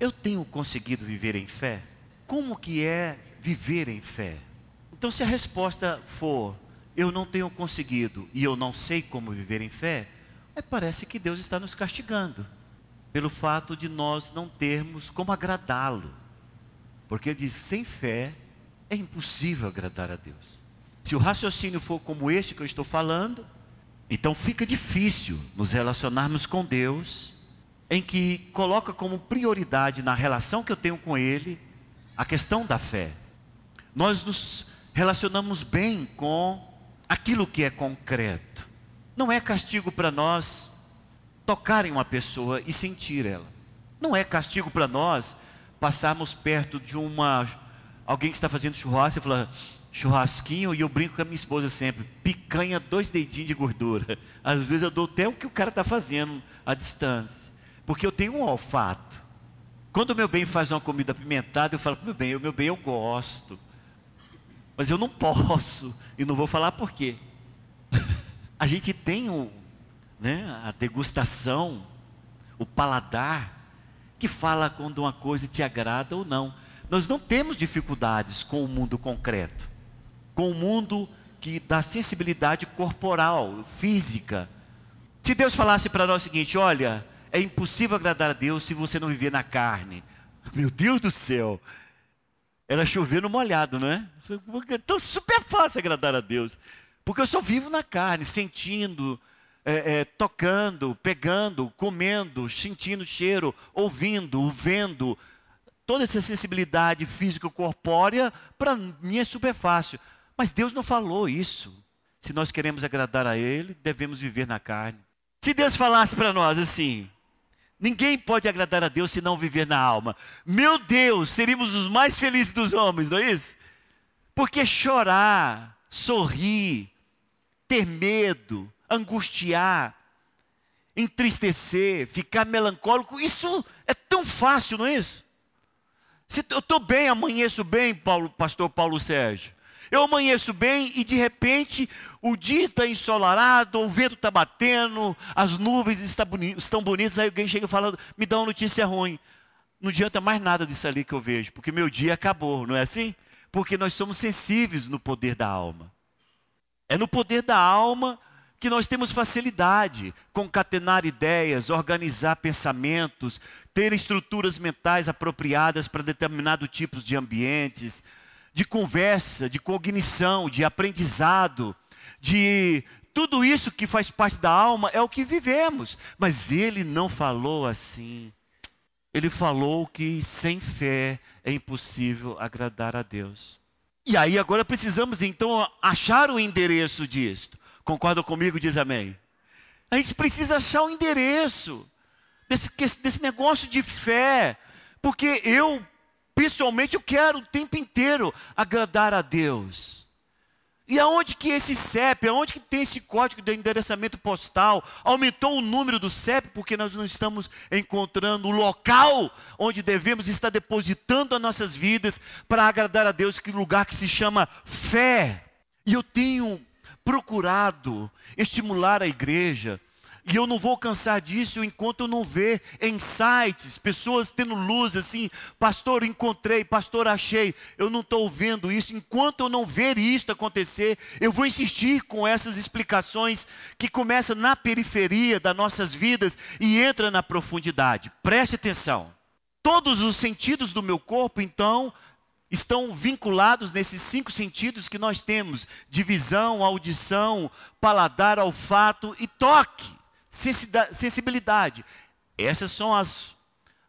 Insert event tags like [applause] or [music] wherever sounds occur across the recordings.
eu tenho conseguido viver em fé? Como que é viver em fé? Então, se a resposta for eu não tenho conseguido e eu não sei como viver em fé, é, parece que Deus está nos castigando pelo fato de nós não termos como agradá-lo. Porque ele diz: sem fé é impossível agradar a Deus. Se o raciocínio for como este que eu estou falando, então fica difícil nos relacionarmos com Deus, em que coloca como prioridade na relação que eu tenho com Ele a questão da fé. Nós nos relacionamos bem com aquilo que é concreto. Não é castigo para nós tocar em uma pessoa e sentir ela. Não é castigo para nós passarmos perto de uma alguém que está fazendo churrasco e falar churrasquinho e eu brinco com a minha esposa sempre, picanha, dois dedinhos de gordura. Às vezes eu dou até o que o cara está fazendo à distância, porque eu tenho um olfato. Quando o meu bem faz uma comida apimentada, eu falo, meu bem, o meu bem eu gosto. Mas eu não [laughs] posso, e não vou falar por quê. A gente tem o, né, a degustação, o paladar, que fala quando uma coisa te agrada ou não. Nós não temos dificuldades com o mundo concreto com o mundo que da sensibilidade corporal, física. Se Deus falasse para nós o seguinte: olha, é impossível agradar a Deus se você não viver na carne. Meu Deus do céu, era chover no molhado, não é? Então super fácil agradar a Deus, porque eu só vivo na carne, sentindo, é, é, tocando, pegando, comendo, sentindo cheiro, ouvindo, vendo. Toda essa sensibilidade física corpórea, para mim é super fácil. Mas Deus não falou isso. Se nós queremos agradar a Ele, devemos viver na carne. Se Deus falasse para nós assim, ninguém pode agradar a Deus se não viver na alma. Meu Deus, seríamos os mais felizes dos homens, não é isso? Porque chorar, sorrir, ter medo, angustiar, entristecer, ficar melancólico, isso é tão fácil, não é isso? Se eu estou bem, amanheço bem, Paulo, pastor Paulo Sérgio. Eu amanheço bem e de repente o dia está ensolarado, o vento está batendo, as nuvens estão bonitas, aí alguém chega e fala, me dá uma notícia ruim. Não adianta mais nada disso ali que eu vejo, porque meu dia acabou, não é assim? Porque nós somos sensíveis no poder da alma. É no poder da alma que nós temos facilidade, concatenar ideias, organizar pensamentos, ter estruturas mentais apropriadas para determinado tipos de ambientes, de conversa, de cognição, de aprendizado, de tudo isso que faz parte da alma é o que vivemos. Mas ele não falou assim. Ele falou que sem fé é impossível agradar a Deus. E aí agora precisamos então achar o endereço disto. Concorda comigo? Diz amém. A gente precisa achar o endereço desse, desse negócio de fé. Porque eu pessoalmente eu quero o tempo inteiro agradar a Deus. E aonde que esse CEP, aonde que tem esse código de endereçamento postal? Aumentou o número do CEP porque nós não estamos encontrando o local onde devemos estar depositando as nossas vidas para agradar a Deus, que lugar que se chama fé. E eu tenho procurado estimular a igreja e eu não vou cansar disso enquanto eu não ver insights, pessoas tendo luz assim, pastor, encontrei, pastor, achei. Eu não estou vendo isso. Enquanto eu não ver isso acontecer, eu vou insistir com essas explicações que começam na periferia das nossas vidas e entra na profundidade. Preste atenção. Todos os sentidos do meu corpo, então, estão vinculados nesses cinco sentidos que nós temos: de visão, audição, paladar, olfato e toque sensibilidade. Essas são as,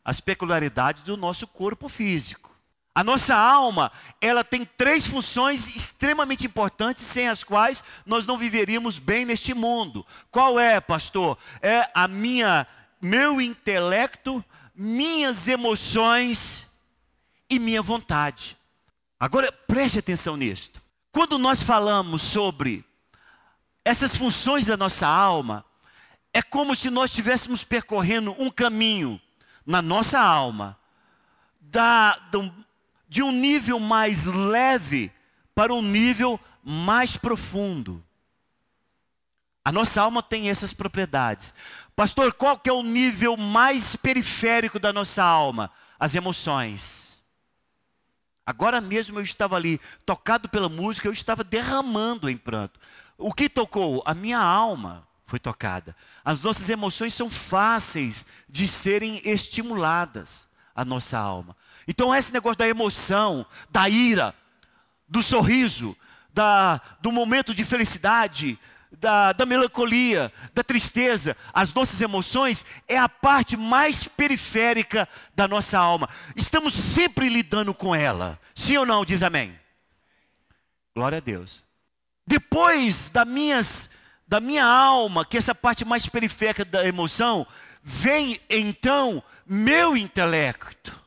as peculiaridades do nosso corpo físico. A nossa alma, ela tem três funções extremamente importantes, sem as quais nós não viveríamos bem neste mundo. Qual é, pastor? É a minha, meu intelecto, minhas emoções e minha vontade. Agora preste atenção nisto. Quando nós falamos sobre essas funções da nossa alma, é como se nós estivéssemos percorrendo um caminho na nossa alma, da, de um nível mais leve para um nível mais profundo. A nossa alma tem essas propriedades. Pastor, qual que é o nível mais periférico da nossa alma? As emoções. Agora mesmo eu estava ali, tocado pela música, eu estava derramando em pranto. O que tocou? A minha alma foi tocada. As nossas emoções são fáceis de serem estimuladas, a nossa alma. Então, esse negócio da emoção, da ira, do sorriso, da, do momento de felicidade, da, da, melancolia, da tristeza, as nossas emoções, é a parte mais periférica da nossa alma. Estamos sempre lidando com ela. Sim ou não? Diz amém. Glória a Deus. Depois da, minhas, da minha alma, que é essa parte mais periférica da emoção, vem então meu intelecto.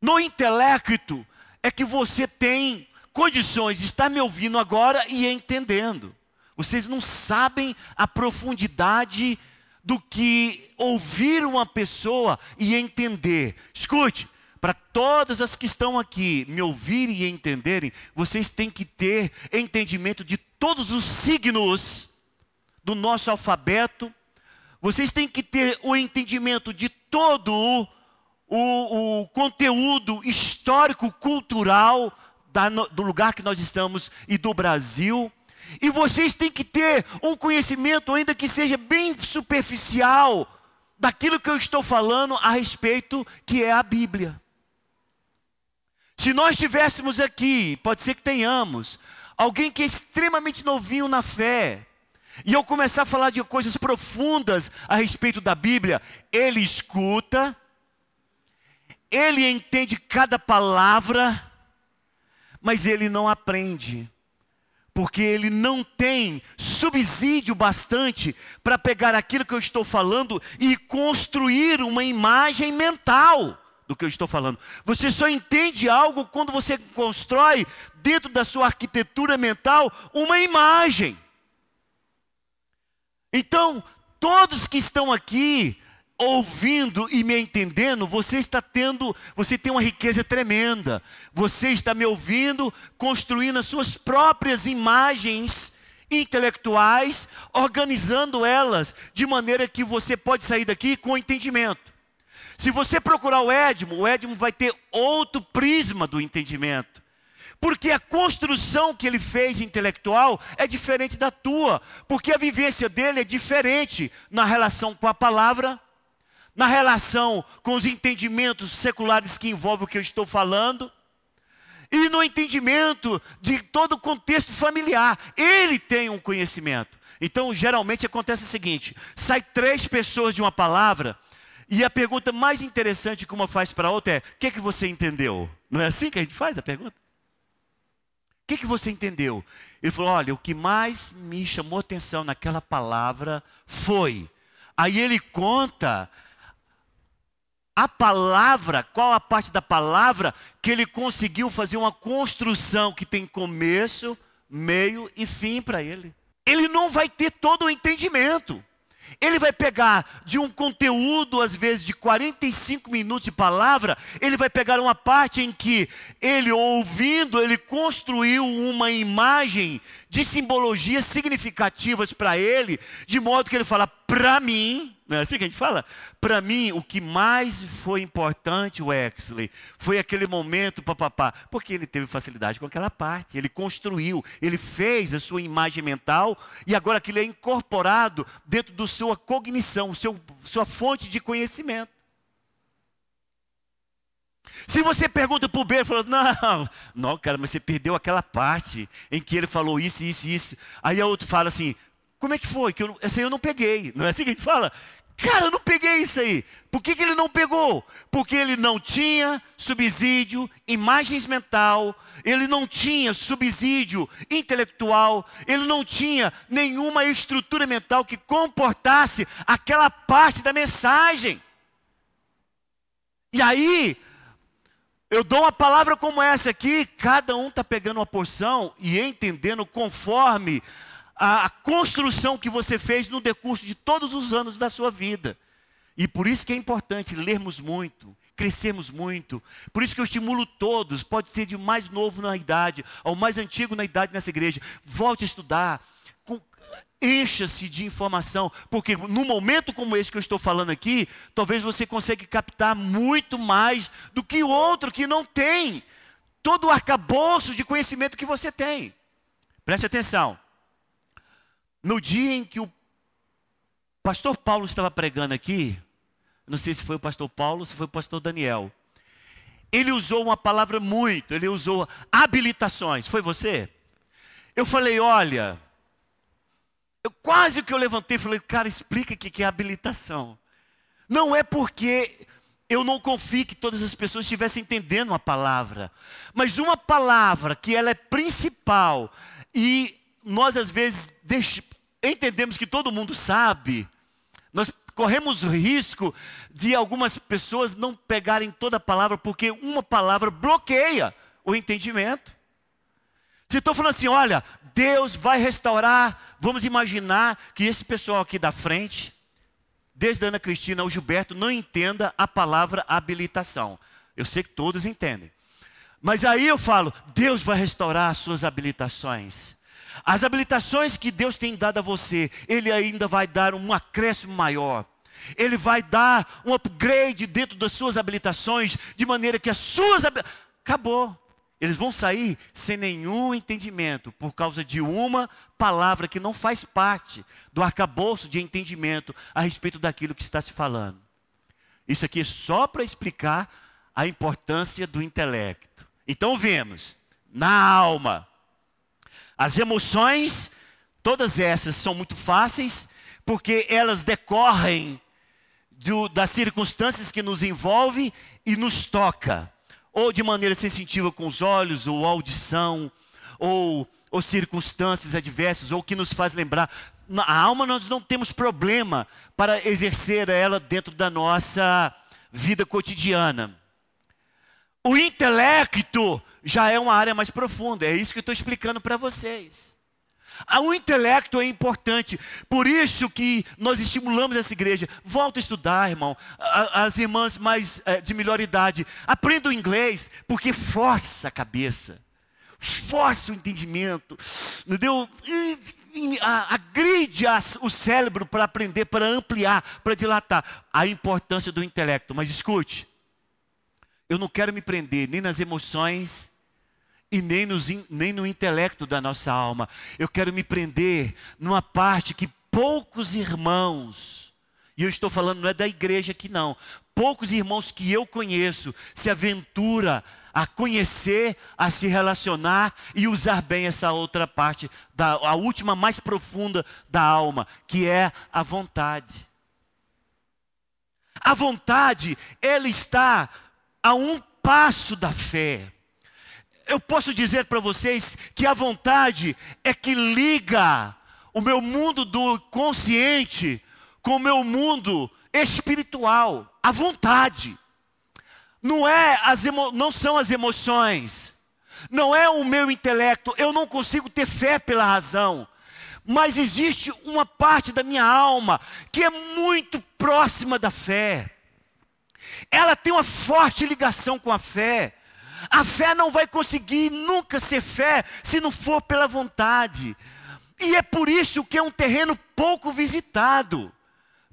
No intelecto é que você tem condições de estar me ouvindo agora e entendendo. Vocês não sabem a profundidade do que ouvir uma pessoa e entender. Escute, para todas as que estão aqui me ouvirem e entenderem, vocês têm que ter entendimento de todos os signos do nosso alfabeto. Vocês têm que ter o entendimento de todo o, o, o conteúdo histórico, cultural da, do lugar que nós estamos e do Brasil. E vocês têm que ter um conhecimento, ainda que seja bem superficial, daquilo que eu estou falando a respeito, que é a Bíblia. Se nós tivéssemos aqui, pode ser que tenhamos, alguém que é extremamente novinho na fé, e eu começar a falar de coisas profundas a respeito da Bíblia, ele escuta, ele entende cada palavra, mas ele não aprende porque ele não tem subsídio bastante para pegar aquilo que eu estou falando e construir uma imagem mental do que eu estou falando. Você só entende algo quando você constrói dentro da sua arquitetura mental uma imagem. Então, todos que estão aqui ouvindo e me entendendo, você está tendo, você tem uma riqueza tremenda. Você está me ouvindo, construindo as suas próprias imagens intelectuais, organizando elas de maneira que você pode sair daqui com entendimento. Se você procurar o Edmo, o Edmo vai ter outro prisma do entendimento. Porque a construção que ele fez intelectual é diferente da tua, porque a vivência dele é diferente na relação com a palavra na relação com os entendimentos seculares que envolvem o que eu estou falando, e no entendimento de todo o contexto familiar. Ele tem um conhecimento. Então, geralmente acontece o seguinte: sai três pessoas de uma palavra, e a pergunta mais interessante que uma faz para a outra é: o que, é que você entendeu? Não é assim que a gente faz a pergunta? Que, que você entendeu? Ele falou: olha, o que mais me chamou atenção naquela palavra foi. Aí ele conta a palavra, qual a parte da palavra que ele conseguiu fazer uma construção que tem começo, meio e fim para ele. Ele não vai ter todo o entendimento. Ele vai pegar de um conteúdo, às vezes de 45 minutos de palavra, ele vai pegar uma parte em que ele, ouvindo, ele construiu uma imagem de simbologias significativas para ele, de modo que ele fala: para mim, não é assim que a gente fala? Para mim, o que mais foi importante, Wexley, foi aquele momento, papapá, porque ele teve facilidade com aquela parte, ele construiu, ele fez a sua imagem mental e agora aquilo é incorporado dentro da sua cognição, seu, sua fonte de conhecimento. Se você pergunta para o B, ele falou, não, não, cara, mas você perdeu aquela parte em que ele falou isso, isso, isso. Aí a outro fala assim, como é que foi? Que eu, essa aí eu não peguei. Não é assim que a gente fala? Cara, eu não peguei isso aí. Por que, que ele não pegou? Porque ele não tinha subsídio, imagens mental, ele não tinha subsídio intelectual, ele não tinha nenhuma estrutura mental que comportasse aquela parte da mensagem. E aí, eu dou uma palavra como essa aqui, cada um está pegando uma porção e entendendo conforme a, construção que você fez no decurso de todos os anos da sua vida. E por isso que é importante lermos muito, crescermos muito. Por isso que eu estimulo todos, pode ser de mais novo na idade, ao mais antigo na idade nessa igreja, volte a estudar. encha-se de informação, porque no momento como esse que eu estou falando aqui, talvez você consiga captar muito mais do que o outro que não tem todo o arcabouço de conhecimento que você tem. Preste atenção. No dia em que o pastor Paulo estava pregando aqui, não sei se foi o pastor Paulo, se foi o pastor Daniel. Ele usou uma palavra muito, ele usou habilitações. Foi você? Eu falei, olha, eu quase que eu levantei e falei, cara, explica o que é habilitação. Não é porque eu não confio que todas as pessoas estivessem entendendo uma palavra, mas uma palavra que ela é principal e nós às vezes entendemos que todo mundo sabe, nós corremos risco de algumas pessoas não pegarem toda a palavra porque uma palavra bloqueia o entendimento. Se estou falando assim, olha, Deus vai restaurar, vamos imaginar que esse pessoal aqui da frente, desde a Ana Cristina ao Gilberto, não entenda a palavra habilitação. Eu sei que todos entendem. Mas aí eu falo, Deus vai restaurar as suas habilitações. As habilitações que Deus tem dado a você, Ele ainda vai dar um acréscimo maior. Ele vai dar um upgrade dentro das suas habilitações, de maneira que as suas. Acabou. Eles vão sair sem nenhum entendimento, por causa de uma palavra que não faz parte do arcabouço de entendimento a respeito daquilo que está se falando. Isso aqui é só para explicar a importância do intelecto. Então vemos, na alma, as emoções, todas essas são muito fáceis, porque elas decorrem do, das circunstâncias que nos envolvem e nos toca ou de maneira sensitiva com os olhos, ou audição, ou, ou circunstâncias adversas, ou que nos faz lembrar. A alma nós não temos problema para exercer ela dentro da nossa vida cotidiana. O intelecto já é uma área mais profunda, é isso que eu estou explicando para vocês. Ah, o intelecto é importante, por isso que nós estimulamos essa igreja. Volta a estudar, irmão. As irmãs mais é, de melhor idade, aprenda o inglês, porque força a cabeça, força o entendimento, entendeu? agride o cérebro para aprender, para ampliar, para dilatar a importância do intelecto. Mas escute, eu não quero me prender nem nas emoções e nem, nos, nem no intelecto da nossa alma. Eu quero me prender numa parte que poucos irmãos, e eu estou falando não é da igreja aqui não, poucos irmãos que eu conheço se aventura a conhecer, a se relacionar e usar bem essa outra parte, da, a última mais profunda da alma, que é a vontade. A vontade, ela está a um passo da fé eu posso dizer para vocês que a vontade é que liga o meu mundo do consciente com o meu mundo espiritual. A vontade. Não, é as emo... não são as emoções. Não é o meu intelecto. Eu não consigo ter fé pela razão. Mas existe uma parte da minha alma que é muito próxima da fé. Ela tem uma forte ligação com a fé. A fé não vai conseguir nunca ser fé se não for pela vontade. E é por isso que é um terreno pouco visitado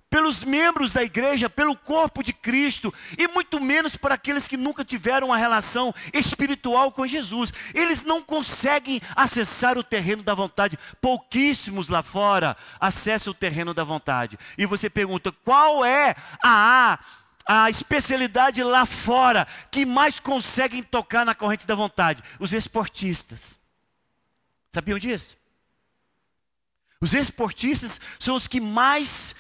pelos membros da igreja, pelo corpo de Cristo, e muito menos para aqueles que nunca tiveram uma relação espiritual com Jesus. Eles não conseguem acessar o terreno da vontade. Pouquíssimos lá fora acessam o terreno da vontade. E você pergunta: qual é a a especialidade lá fora que mais conseguem tocar na corrente da vontade? Os esportistas. Sabiam disso? Os esportistas são os que mais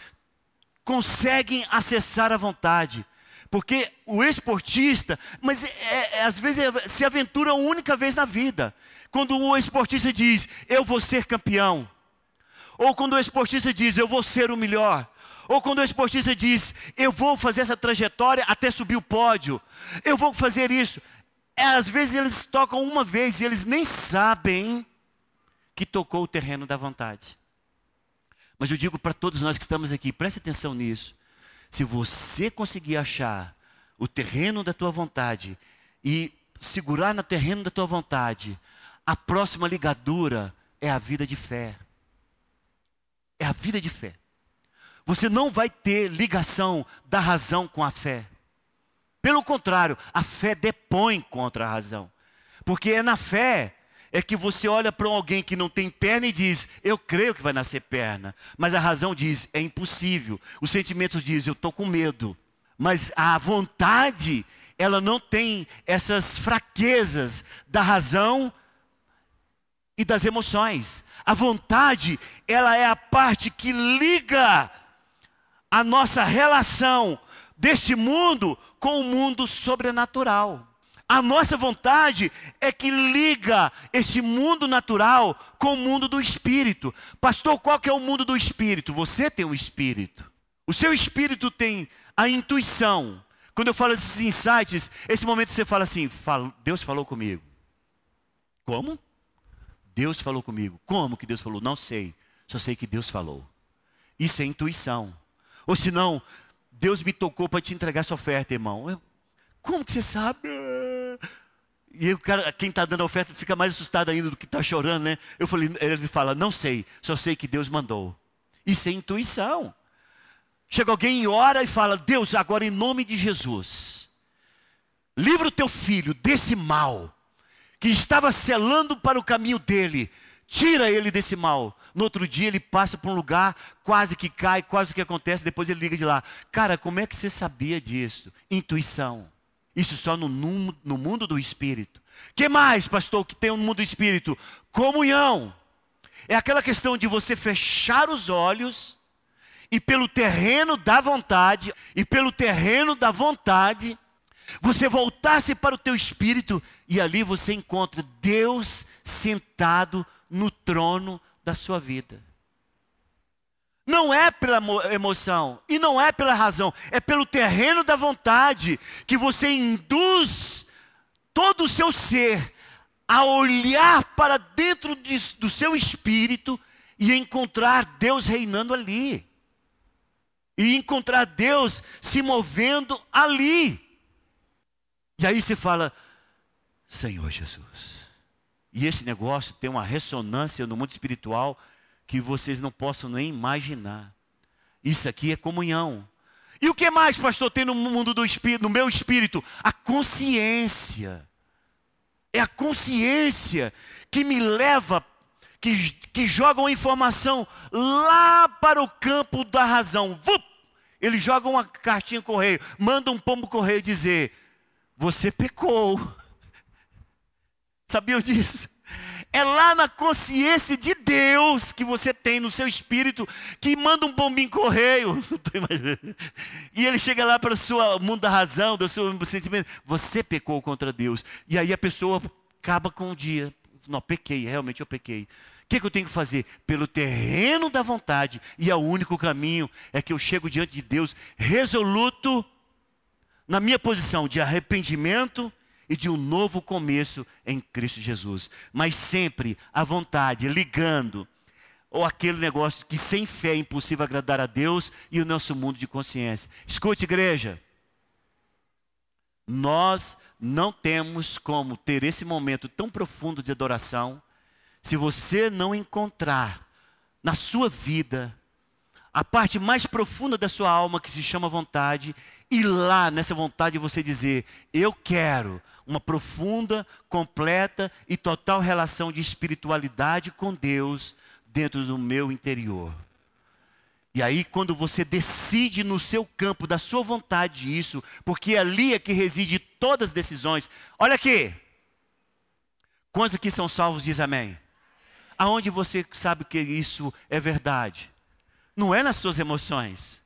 conseguem acessar a vontade. Porque o esportista, mas é, é, às vezes é, se aventura uma única vez na vida. Quando o esportista diz, eu vou ser campeão. Ou quando o esportista diz, eu vou ser o melhor. Ou quando o esportista diz, eu vou fazer essa trajetória até subir o pódio, eu vou fazer isso. É, às vezes eles tocam uma vez e eles nem sabem que tocou o terreno da vontade. Mas eu digo para todos nós que estamos aqui, preste atenção nisso. Se você conseguir achar o terreno da tua vontade e segurar no terreno da tua vontade, a próxima ligadura é a vida de fé. É a vida de fé. Você não vai ter ligação da razão com a fé. Pelo contrário, a fé depõe contra a razão. Porque é na fé é que você olha para alguém que não tem perna e diz: Eu creio que vai nascer perna. Mas a razão diz: É impossível. Os sentimentos dizem: Eu estou com medo. Mas a vontade, ela não tem essas fraquezas da razão e das emoções. A vontade, ela é a parte que liga a nossa relação deste mundo com o mundo sobrenatural. A nossa vontade é que liga este mundo natural com o mundo do espírito. Pastor, qual que é o mundo do espírito? Você tem um espírito. O seu espírito tem a intuição. Quando eu falo esses insights, esse momento você fala assim: Deus falou comigo. Como? Deus falou comigo. Como que Deus falou? Não sei. Só sei que Deus falou. Isso é intuição. Ou senão, Deus me tocou para te entregar essa oferta, irmão. Como que você sabe? E o cara, quem está dando a oferta fica mais assustado ainda do que está chorando, né? Eu falei, ele fala, não sei, só sei que Deus mandou. Isso é intuição. Chega alguém e ora e fala, Deus, agora em nome de Jesus, livra o teu filho desse mal, que estava selando para o caminho dele, tira ele desse mal. No outro dia ele passa por um lugar, quase que cai, quase que acontece, depois ele liga de lá. Cara, como é que você sabia disso? Intuição. Isso só no, no mundo do espírito. que mais, pastor, que tem no mundo do espírito? Comunhão. É aquela questão de você fechar os olhos e pelo terreno da vontade, e pelo terreno da vontade, você voltar-se para o teu espírito e ali você encontra Deus sentado no trono da sua vida. Não é pela emoção e não é pela razão, é pelo terreno da vontade que você induz todo o seu ser a olhar para dentro de, do seu espírito e encontrar Deus reinando ali. E encontrar Deus se movendo ali. E aí você fala, Senhor Jesus. E esse negócio tem uma ressonância no mundo espiritual que vocês não possam nem imaginar. Isso aqui é comunhão. E o que mais, pastor, tem no mundo do espírito, no meu espírito? A consciência. É a consciência que me leva, que, que joga uma informação lá para o campo da razão. Vup! Ele joga uma cartinha correio, manda um pombo correio dizer: Você pecou. Sabiam disso? É lá na consciência de Deus que você tem no seu espírito que manda um bombinho correio. [laughs] E ele chega lá para o seu mundo da razão, do seu sentimento. Você pecou contra Deus. E aí a pessoa acaba com o dia. Não, pequei, realmente eu pequei. O que, que, eu tenho que fazer? Pelo terreno da vontade, e é o único caminho é que eu chego diante de Deus resoluto na minha posição de arrependimento e de um novo começo em Cristo Jesus. Mas sempre à vontade, ligando, ou aquele negócio que sem fé é impossível agradar a Deus e o nosso mundo de consciência. Escute, igreja. Nós não temos como ter esse momento tão profundo de adoração se você não encontrar na sua vida a parte mais profunda da sua alma que se chama vontade e lá nessa vontade você dizer: Eu quero uma profunda, completa e total relação de espiritualidade com Deus dentro do meu interior. E aí, quando você decide no seu campo da sua vontade isso, porque ali é que reside todas as decisões. Olha aqui. Quantos aqui são salvos diz amém? Aonde você sabe que isso é verdade? Não é nas suas emoções.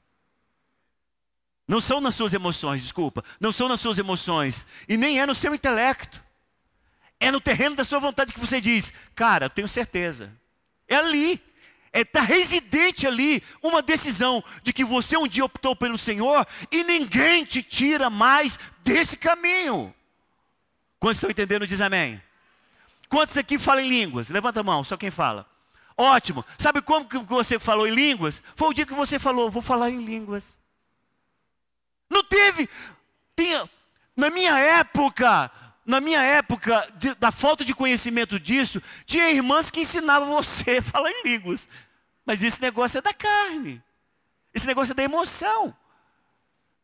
Não são nas suas emoções, desculpa. Não são nas suas emoções. E nem é no seu intelecto. É no terreno da sua vontade que você diz, cara, eu tenho certeza. É ali. Está é, tá residente ali uma decisão de que você um dia optou pelo Senhor e ninguém te tira mais desse caminho. Quantos estão entendendo? Diz amém. Quantos aqui falam em línguas? Levanta a mão, só quem fala. Ótimo. Sabe como que você falou em línguas? Foi o dia que você falou, vou falar em línguas. Não teve. Tinha, na minha época, na minha época, de, da falta de conhecimento disso, tinha irmãs que ensinavam você a falar em línguas. Mas esse negócio é da carne. Esse negócio é da emoção.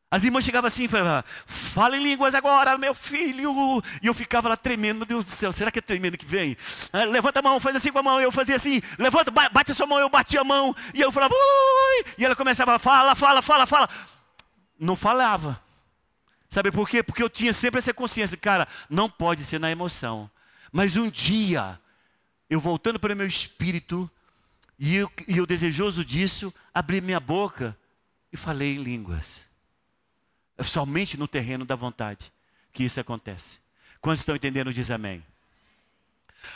As irmãs chegavam assim e falavam, fala em línguas agora, meu filho. E eu ficava lá tremendo, meu Deus do céu, será que é tremendo que vem? Ah, levanta a mão, faz assim com a mão. Eu fazia assim, levanta, bate a sua mão, eu bati a mão. E eu falava, ui. E ela começava, fala, fala, fala, fala. Não falava. Sabe por quê? Porque eu tinha sempre essa consciência, cara, não pode ser na emoção. Mas um dia, eu voltando para o meu espírito, e eu, e eu desejoso disso, abri minha boca e falei em línguas. É somente no terreno da vontade que isso acontece. Quantos estão entendendo, diz amém.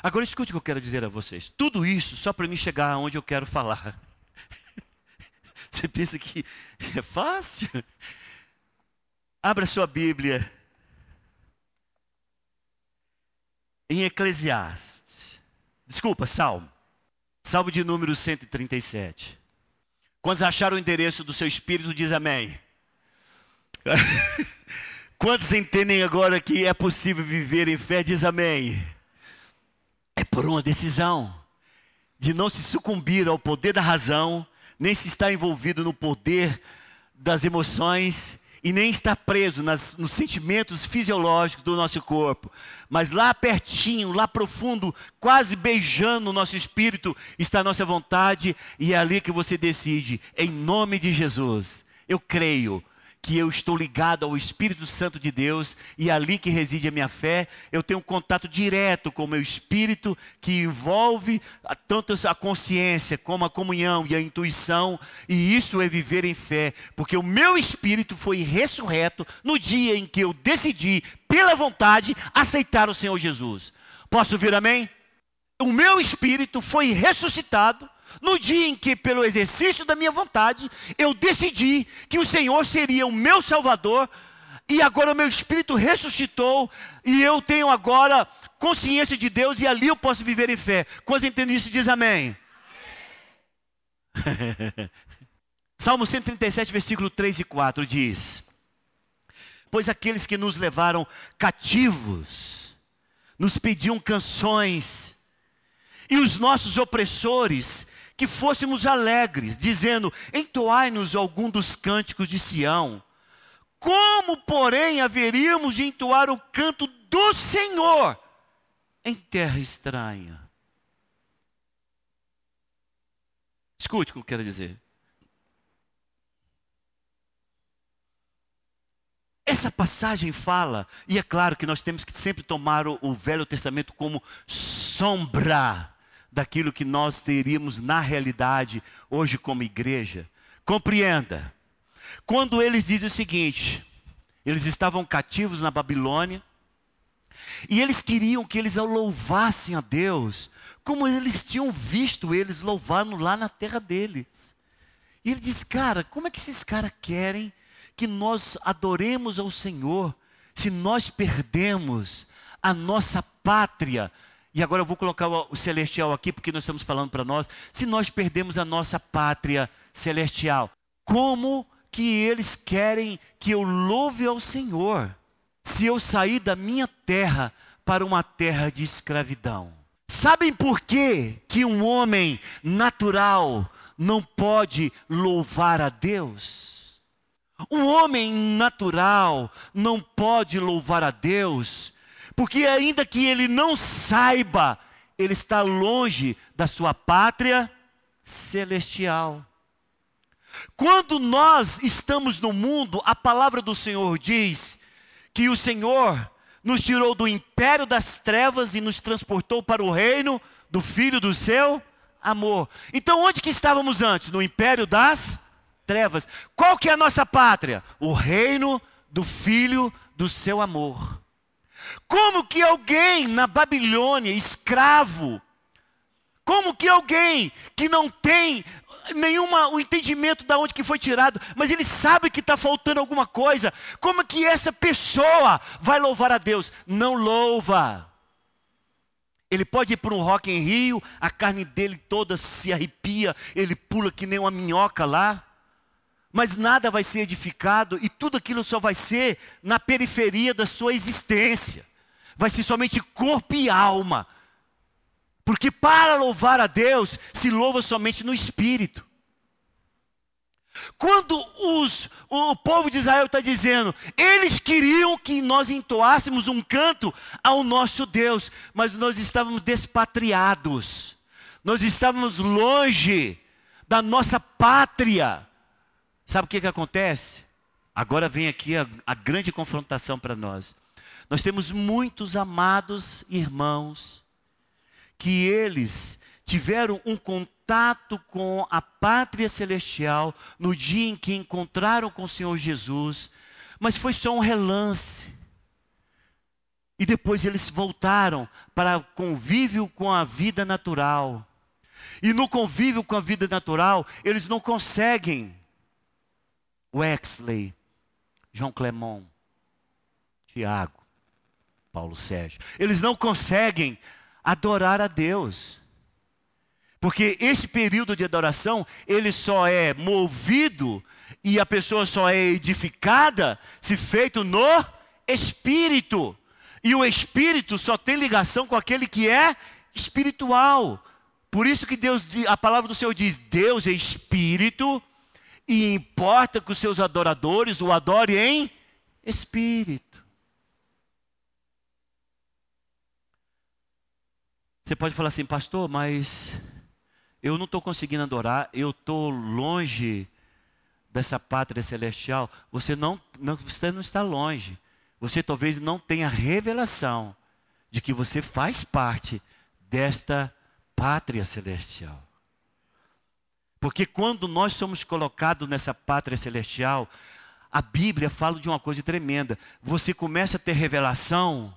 Agora escute o que eu quero dizer a vocês. Tudo isso só para mim chegar aonde eu quero falar. [laughs] Você pensa que é fácil? Abra sua Bíblia em Eclesiastes. Desculpa, Salmo. Salmo de número 137. Quantos acharam o endereço do seu espírito, diz amém. [laughs] Quantos entendem agora que é possível viver em fé? Diz amém. É por uma decisão de não se sucumbir ao poder da razão, nem se estar envolvido no poder das emoções e nem estar preso nas, nos sentimentos fisiológicos do nosso corpo, mas lá pertinho, lá profundo, quase beijando o nosso espírito, está a nossa vontade e é ali que você decide, em nome de Jesus. Eu creio, que eu estou ligado ao Espírito Santo de Deus e é ali que reside a minha fé, eu tenho um contato direto com o meu espírito que envolve tanto a consciência como a comunhão e a intuição, e isso é viver em fé, porque o meu espírito foi ressurreto no dia em que eu decidi, pela vontade, aceitar o Senhor Jesus. Posso ouvir amém? O meu espírito foi ressuscitado no dia em que, pelo exercício da minha vontade, eu decidi que o Senhor seria o meu Salvador, e agora o meu espírito ressuscitou, e eu tenho agora consciência de Deus, e ali eu posso viver em fé. Quando entende isso, diz amém. amém. [laughs] Salmo 137, versículo 3 e 4 diz: Pois aqueles que nos levaram cativos, nos pediam canções, e os nossos opressores que fôssemos alegres, dizendo: Entoai-nos algum dos cânticos de Sião. Como, porém, haveríamos de entoar o canto do Senhor em terra estranha? Escute o que eu quero dizer. Essa passagem fala, e é claro que nós temos que sempre tomar o, o Velho Testamento como sombra daquilo que nós teríamos na realidade hoje como igreja. Compreenda. Quando eles dizem o seguinte, eles estavam cativos na Babilônia, e eles queriam que eles louvassem a Deus, como eles tinham visto eles louvando lá na terra deles. E ele diz: Cara, como é que esses caras querem que nós adoremos ao Senhor se nós perdemos a nossa pátria e agora eu vou colocar o celestial aqui, porque nós estamos falando para nós. Se nós perdemos a nossa pátria celestial, como que eles querem que eu louve ao Senhor? Se eu sair da minha terra para uma terra de escravidão. Sabem por quê que um homem natural não pode louvar a Deus? Um homem natural não pode louvar a Deus porque ainda que ele não saiba, ele está longe da sua pátria celestial. Quando nós estamos no mundo, a palavra do Senhor diz que o Senhor nos tirou do império das trevas e nos transportou para o reino do Filho do seu amor. Então, onde que estávamos antes? No império das trevas. Qual que é a nossa pátria? O reino do Filho do seu amor. Como que alguém na Babilônia, escravo, como que alguém que não tem nenhuma o entendimento de onde que foi tirado, mas ele sabe que está faltando alguma coisa, como que essa pessoa vai louvar a Deus? Não louva. Ele pode ir para um rock em Rio, a carne dele toda se arrepia, ele pula que nem uma minhoca lá mas nada vai ser edificado e tudo aquilo só vai ser na periferia da sua existência. Vai ser somente corpo e alma. Porque para louvar a Deus, se louva somente no Espírito. Quando os, o povo de Israel está dizendo, eles queriam que nós entoássemos um canto ao nosso Deus, mas nós estávamos despatriados, nós estávamos longe da nossa pátria. Sabe o que, que acontece? Agora vem aqui a, a grande confrontação para nós. Nós temos muitos amados irmãos que eles tiveram um contato com a pátria celestial no dia em que encontraram com o Senhor Jesus, mas foi só um relance. E depois eles voltaram para o convívio com a vida natural. E no convívio com a vida natural, eles não conseguem. Wexley, João Clemon, Tiago, Paulo Sérgio. Eles não conseguem adorar a Deus. Porque esse período de adoração, ele só é movido e a pessoa só é edificada se feito no espírito. E o espírito só tem ligação com aquele que é espiritual. Por isso que Deus, a palavra do Senhor diz: Deus é espírito e importa que os seus adoradores o adorem em espírito. Você pode falar assim, pastor, mas eu não estou conseguindo adorar, eu estou longe dessa pátria celestial. Você não, não, você não está longe. Você talvez não tenha revelação de que você faz parte desta pátria celestial. Porque quando nós somos colocados nessa pátria celestial, a Bíblia fala de uma coisa tremenda. Você começa a ter revelação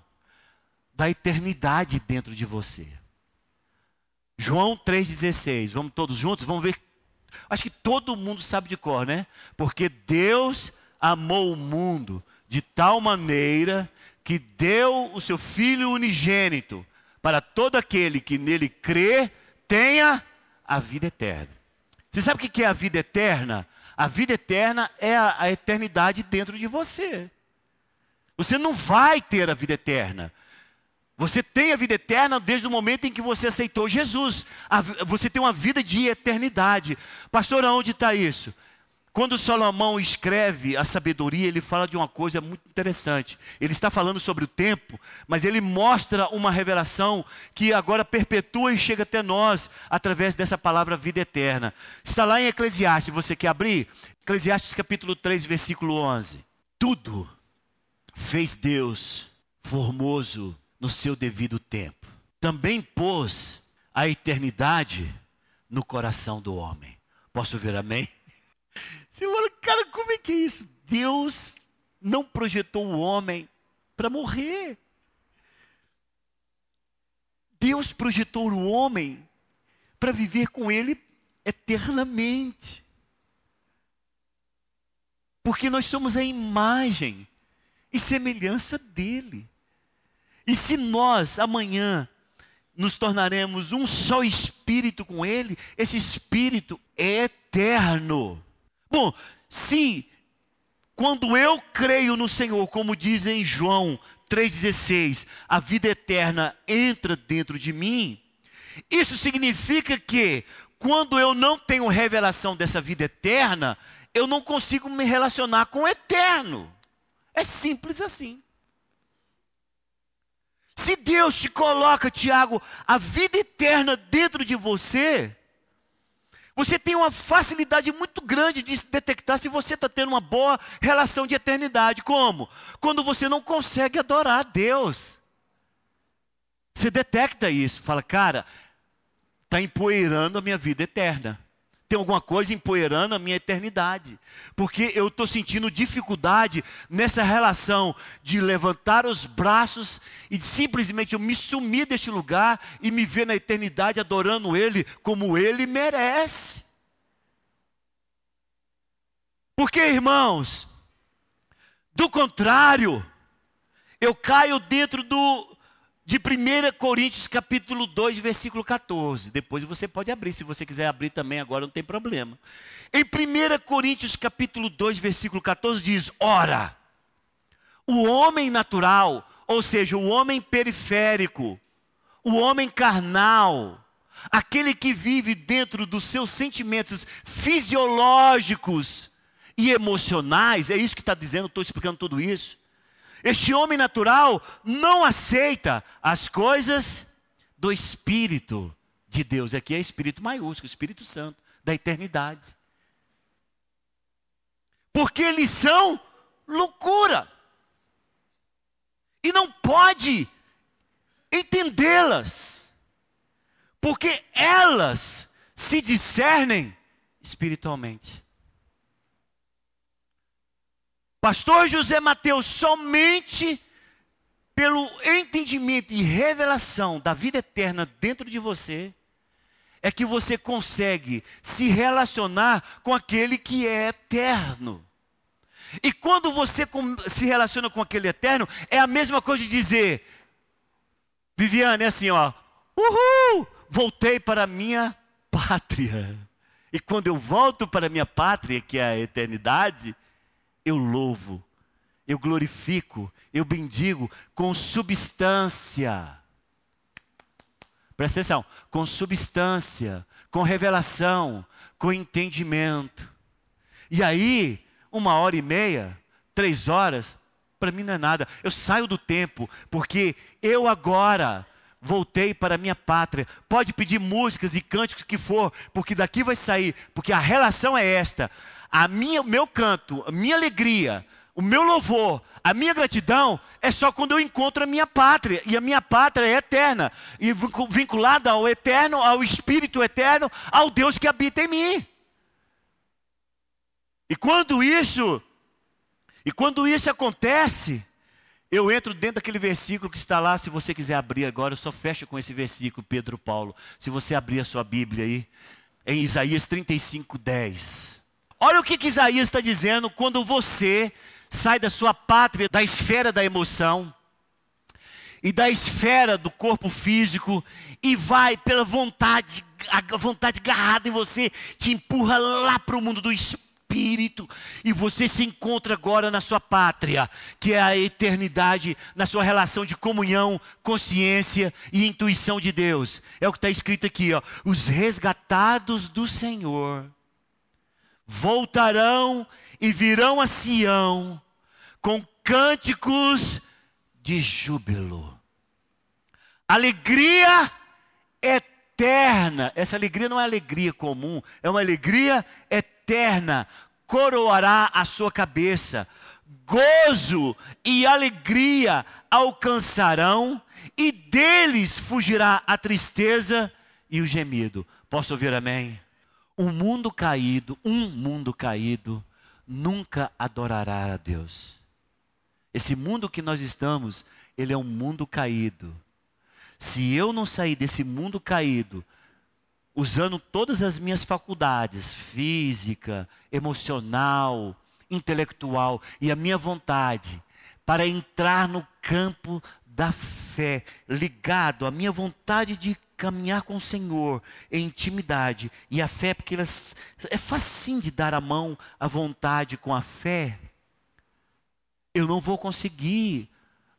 da eternidade dentro de você. João 3,16. Vamos todos juntos? Vamos ver. Acho que todo mundo sabe de cor, né? Porque Deus amou o mundo de tal maneira que deu o seu Filho unigênito para todo aquele que nele crê, tenha a vida eterna. Você sabe o que é a vida eterna? A vida eterna é a, a eternidade dentro de você. Você não vai ter a vida eterna. Você tem a vida eterna desde o momento em que você aceitou Jesus. Você tem uma vida de eternidade. Pastor, aonde está isso? Quando Salomão escreve a sabedoria, ele fala de uma coisa muito interessante. Ele está falando sobre o tempo, mas ele mostra uma revelação que agora perpetua e chega até nós através dessa palavra vida eterna. Está lá em Eclesiastes, você quer abrir? Eclesiastes capítulo 3, versículo 11. Tudo fez Deus formoso no seu devido tempo. Também pôs a eternidade no coração do homem. Posso ver amém? Você fala, cara, como é que é isso? Deus não projetou o homem para morrer. Deus projetou o homem para viver com ele eternamente. Porque nós somos a imagem e semelhança dele. E se nós amanhã nos tornaremos um só espírito com Ele, esse espírito é eterno. Bom, se quando eu creio no Senhor, como diz em João 3,16, a vida eterna entra dentro de mim, isso significa que quando eu não tenho revelação dessa vida eterna, eu não consigo me relacionar com o eterno. É simples assim. Se Deus te coloca, Tiago, a vida eterna dentro de você, você tem uma facilidade muito grande de detectar se você está tendo uma boa relação de eternidade. Como? Quando você não consegue adorar a Deus. Você detecta isso, fala, cara, está empoeirando a minha vida eterna tem alguma coisa empoeirando a minha eternidade. Porque eu estou sentindo dificuldade nessa relação de levantar os braços e simplesmente eu me sumir deste lugar e me ver na eternidade adorando Ele como Ele merece. Porque, irmãos, do contrário, eu caio dentro do, de 1 Coríntios capítulo 2, versículo 14. Depois você pode abrir, se você quiser abrir também agora, não tem problema. Em 1 Coríntios capítulo 2, versículo 14 diz: Ora, o homem natural, ou seja, o homem periférico, o homem carnal, aquele que vive dentro dos seus sentimentos fisiológicos e emocionais, é isso que está dizendo, estou explicando tudo isso. Este homem natural não aceita as coisas do Espírito de Deus. Aqui é Espírito maiúsculo, Espírito Santo, da eternidade. Porque eles são loucura. E não pode entendê-las. Porque elas se discernem espiritualmente. Pastor José Mateus, somente pelo entendimento e revelação da vida eterna dentro de você, é que você consegue se relacionar com aquele que é eterno. E quando você se relaciona com aquele eterno, é a mesma coisa de dizer, Viviane, é assim, ó, uhul, voltei para a minha pátria. E quando eu volto para a minha pátria, que é a eternidade, eu louvo, eu glorifico, eu bendigo com substância. Presta atenção, com substância, com revelação, com entendimento. E aí, uma hora e meia, três horas, para mim não é nada. Eu saio do tempo, porque eu agora voltei para a minha pátria. Pode pedir músicas e cânticos que for, porque daqui vai sair, porque a relação é esta a minha, meu canto, a minha alegria, o meu louvor, a minha gratidão é só quando eu encontro a minha pátria. E a minha pátria é eterna. E vinculada ao eterno, ao Espírito eterno, ao Deus que habita em mim. E quando isso, e quando isso acontece, eu entro dentro daquele versículo que está lá, se você quiser abrir agora, eu só fecho com esse versículo, Pedro Paulo. Se você abrir a sua Bíblia aí, em Isaías 35, 10. Olha o que, que Isaías está dizendo quando você sai da sua pátria, da esfera da emoção e da esfera do corpo físico e vai pela vontade, a vontade agarrada em você te empurra lá para o mundo do espírito e você se encontra agora na sua pátria, que é a eternidade, na sua relação de comunhão, consciência e intuição de Deus. É o que está escrito aqui, ó, os resgatados do Senhor voltarão e virão a Sião com cânticos de júbilo. Alegria eterna. Essa alegria não é alegria comum, é uma alegria eterna. Coroará a sua cabeça. Gozo e alegria alcançarão, e deles fugirá a tristeza e o gemido. Posso ouvir amém? Um mundo caído, um mundo caído, nunca adorará a Deus. Esse mundo que nós estamos, ele é um mundo caído. Se eu não sair desse mundo caído, usando todas as minhas faculdades, física, emocional, intelectual e a minha vontade, para entrar no campo da fé, ligado à minha vontade de caminhar com o Senhor em intimidade e a fé, porque elas, é facinho de dar a mão à vontade com a fé. Eu não vou conseguir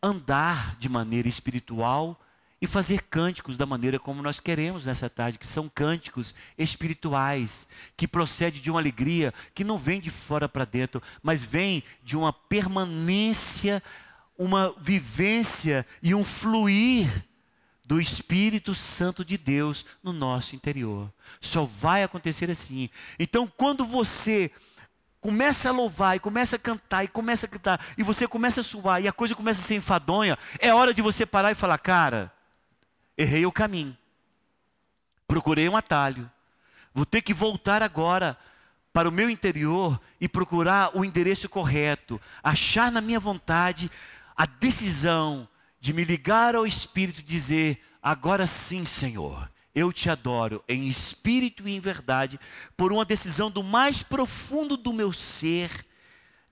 andar de maneira espiritual e fazer cânticos da maneira como nós queremos nessa tarde, que são cânticos espirituais, que procede de uma alegria que não vem de fora para dentro, mas vem de uma permanência, uma vivência e um fluir do Espírito Santo de Deus no nosso interior. Só vai acontecer assim. Então, quando você começa a louvar e começa a cantar e começa a cantar e você começa a suar e a coisa começa a ser enfadonha, é hora de você parar e falar: "Cara, errei o caminho. Procurei um atalho. Vou ter que voltar agora para o meu interior e procurar o endereço correto, achar na minha vontade a decisão de me ligar ao Espírito e dizer: agora sim, Senhor, eu te adoro em espírito e em verdade, por uma decisão do mais profundo do meu ser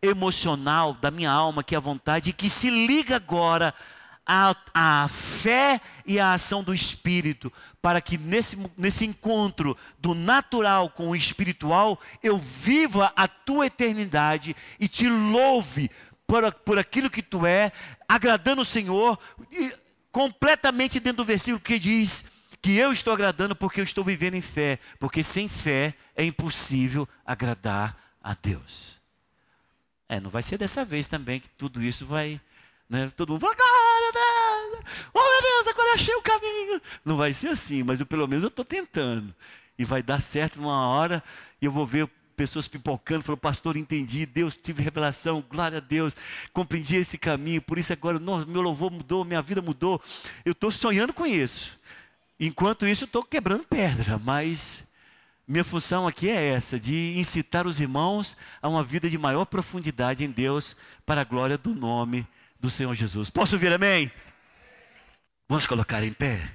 emocional, da minha alma, que é a vontade, que se liga agora à, à fé e à ação do Espírito, para que nesse, nesse encontro do natural com o espiritual, eu viva a tua eternidade e te louve por, por aquilo que tu é, agradando o Senhor, e completamente dentro do versículo que diz que eu estou agradando porque eu estou vivendo em fé, porque sem fé é impossível agradar a Deus. É, não vai ser dessa vez também que tudo isso vai, né? Todo mundo vai, glória a Deus, oh meu Deus, agora eu achei o caminho. Não vai ser assim, mas eu, pelo menos eu estou tentando. E vai dar certo numa hora e eu vou ver pessoas pipocando, falou, pastor, entendi, Deus, tive revelação, glória a Deus, compreendi esse caminho, por isso agora, nossa, meu louvor mudou, minha vida mudou. Eu estou sonhando com isso. Enquanto isso, eu estou quebrando pedra, mas minha função aqui é essa, de incitar os irmãos a uma vida de maior profundidade em Deus, para a glória do nome do Senhor Jesus. Posso ouvir amém? Vamos colocar em pé?